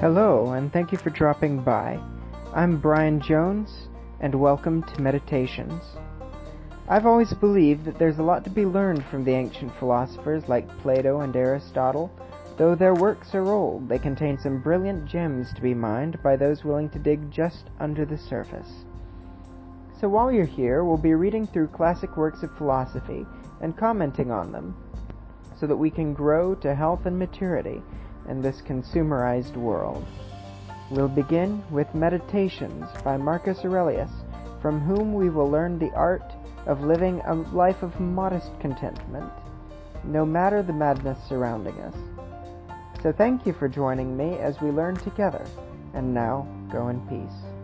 Hello, and thank you for dropping by. I'm Bryan Jones, and welcome to Meditations. I've always believed that there's a lot to be learned from the ancient philosophers like Plato and Aristotle. Though their works are old, they contain some brilliant gems to be mined by those willing to dig just under the surface. So while you're here, we'll be reading through classic works of philosophy and commenting on them so that we can grow to health and maturity in this consumerized world. We'll begin with Meditations by Marcus Aurelius, from whom we will learn the art of living a life of modest contentment, no matter the madness surrounding us. So thank you for joining me as we learn together, and now go in peace.